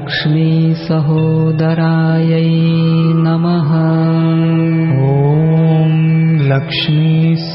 लक्ष्मीसहोदरायै नमः। ॐ लक्ष्मीसहोदरायै